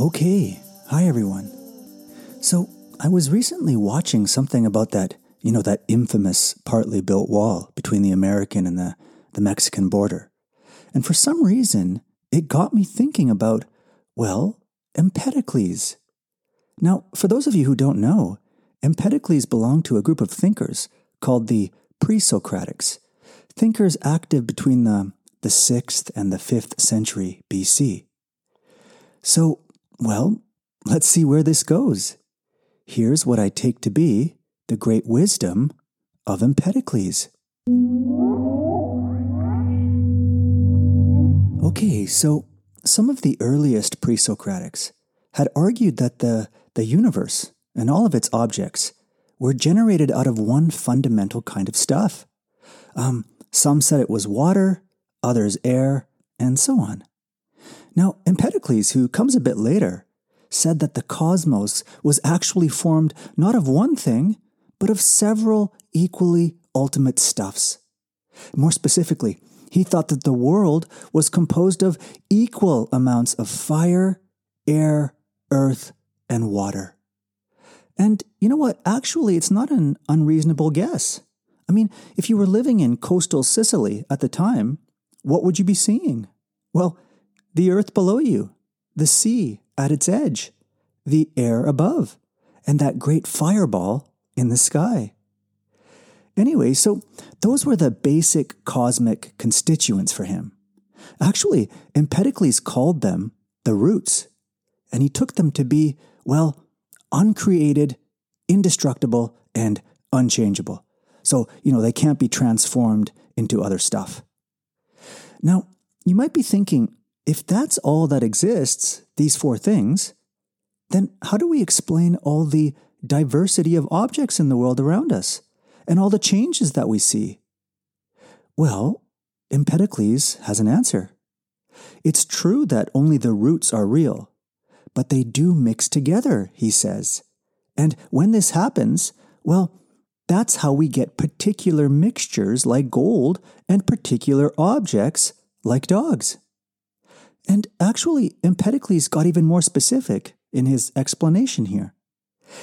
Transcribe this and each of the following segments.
Okay, hi everyone. So, I was recently watching something about that, you know, that infamous partly built wall between the American and the, the Mexican border. And for some reason, it got me thinking about, well, Empedocles. Now, for those of you who don't know, Empedocles belonged to a group of thinkers called the Pre Socratics, thinkers active between the, the 6th and the 5th century BC. So, well, let's see where this goes. Here's what I take to be the great wisdom of Empedocles. Okay, so some of the earliest pre Socratics had argued that the, the universe and all of its objects were generated out of one fundamental kind of stuff. Um, some said it was water, others air, and so on. Now, Empedocles, who comes a bit later, said that the cosmos was actually formed not of one thing, but of several equally ultimate stuffs. More specifically, he thought that the world was composed of equal amounts of fire, air, earth, and water. And you know what? Actually, it's not an unreasonable guess. I mean, if you were living in coastal Sicily at the time, what would you be seeing? Well, the earth below you, the sea at its edge, the air above, and that great fireball in the sky. Anyway, so those were the basic cosmic constituents for him. Actually, Empedocles called them the roots, and he took them to be, well, uncreated, indestructible, and unchangeable. So, you know, they can't be transformed into other stuff. Now, you might be thinking, if that's all that exists, these four things, then how do we explain all the diversity of objects in the world around us and all the changes that we see? Well, Empedocles has an answer. It's true that only the roots are real, but they do mix together, he says. And when this happens, well, that's how we get particular mixtures like gold and particular objects like dogs. And actually, Empedocles got even more specific in his explanation here.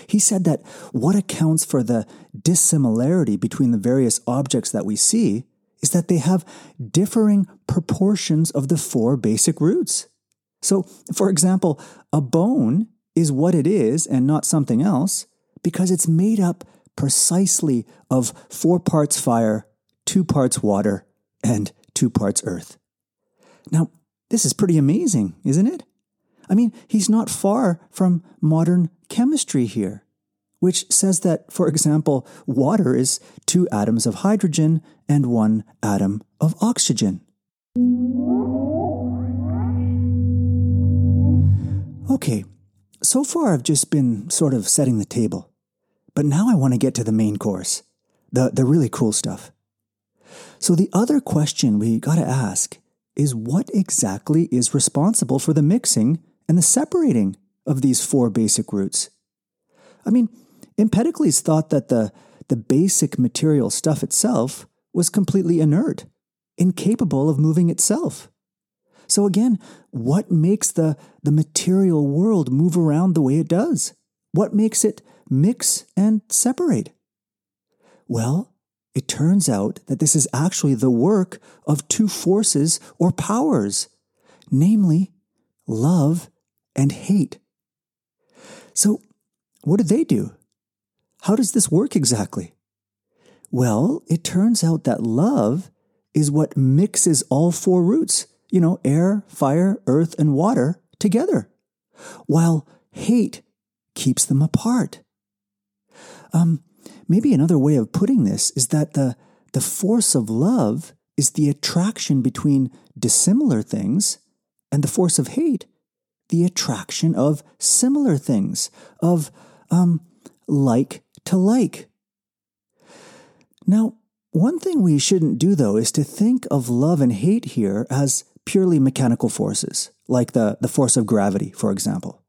He said that what accounts for the dissimilarity between the various objects that we see is that they have differing proportions of the four basic roots. So, for example, a bone is what it is and not something else because it's made up precisely of four parts fire, two parts water, and two parts earth. Now, this is pretty amazing, isn't it? I mean, he's not far from modern chemistry here, which says that, for example, water is two atoms of hydrogen and one atom of oxygen. Okay, so far I've just been sort of setting the table, but now I want to get to the main course, the, the really cool stuff. So, the other question we got to ask is what exactly is responsible for the mixing and the separating of these four basic roots? I mean, Empedocles thought that the, the basic material stuff itself was completely inert, incapable of moving itself. So again, what makes the, the material world move around the way it does? What makes it mix and separate? Well, it turns out that this is actually the work of two forces or powers, namely love and hate. So, what do they do? How does this work exactly? Well, it turns out that love is what mixes all four roots, you know, air, fire, earth, and water together, while hate keeps them apart. Um, Maybe another way of putting this is that the, the force of love is the attraction between dissimilar things, and the force of hate, the attraction of similar things, of um, like to like. Now, one thing we shouldn't do, though, is to think of love and hate here as purely mechanical forces, like the, the force of gravity, for example.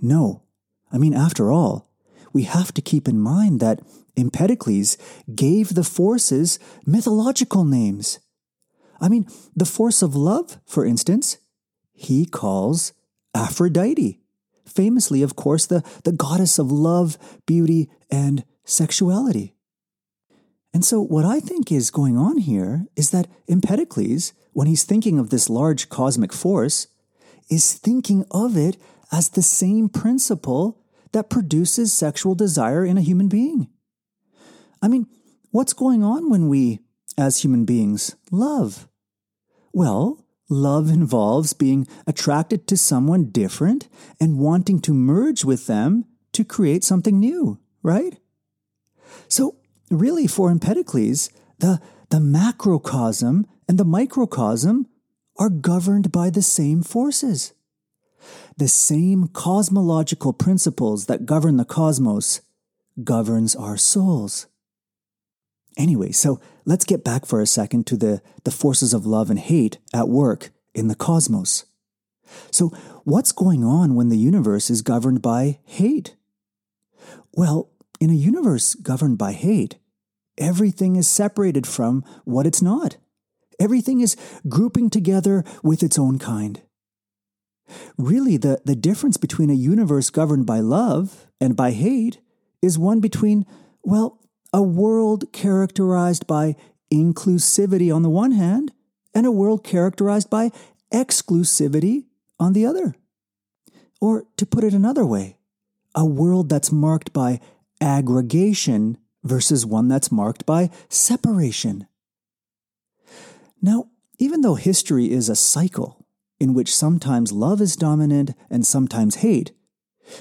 No. I mean, after all, we have to keep in mind that Empedocles gave the forces mythological names. I mean, the force of love, for instance, he calls Aphrodite, famously, of course, the, the goddess of love, beauty, and sexuality. And so, what I think is going on here is that Empedocles, when he's thinking of this large cosmic force, is thinking of it as the same principle that produces sexual desire in a human being. I mean, what's going on when we, as human beings, love? Well, love involves being attracted to someone different and wanting to merge with them to create something new, right? So, really, for Empedocles, the, the macrocosm and the microcosm are governed by the same forces. The same cosmological principles that govern the cosmos governs our souls. Anyway, so let's get back for a second to the, the forces of love and hate at work in the cosmos. So, what's going on when the universe is governed by hate? Well, in a universe governed by hate, everything is separated from what it's not. Everything is grouping together with its own kind. Really, the, the difference between a universe governed by love and by hate is one between, well, a world characterized by inclusivity on the one hand and a world characterized by exclusivity on the other. Or to put it another way, a world that's marked by aggregation versus one that's marked by separation. Now, even though history is a cycle in which sometimes love is dominant and sometimes hate,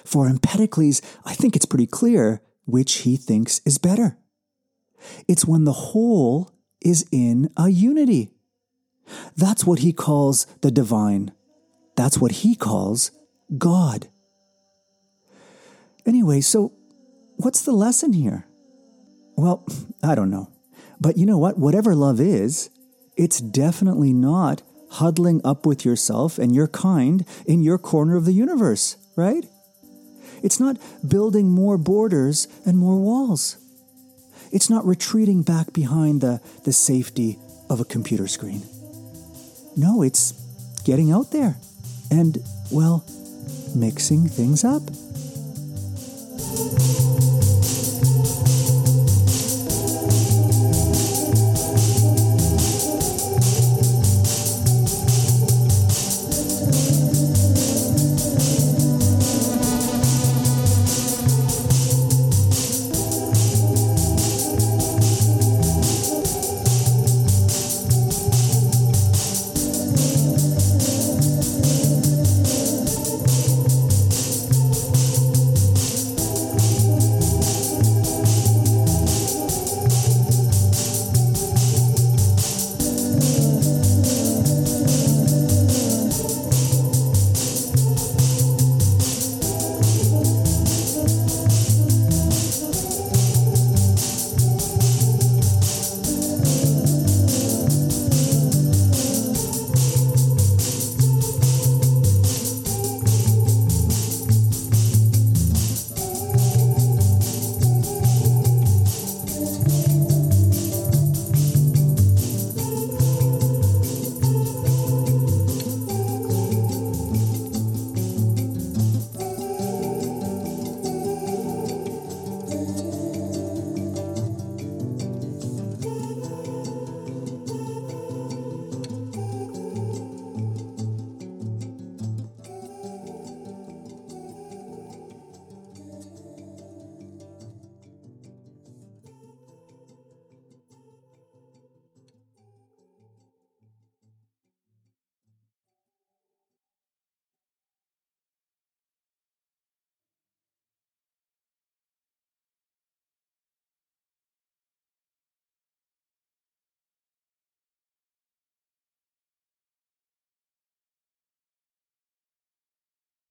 for Empedocles, I think it's pretty clear which he thinks is better. It's when the whole is in a unity. That's what he calls the divine. That's what he calls God. Anyway, so what's the lesson here? Well, I don't know. But you know what? Whatever love is, it's definitely not huddling up with yourself and your kind in your corner of the universe, right? It's not building more borders and more walls. It's not retreating back behind the, the safety of a computer screen. No, it's getting out there and, well, mixing things up.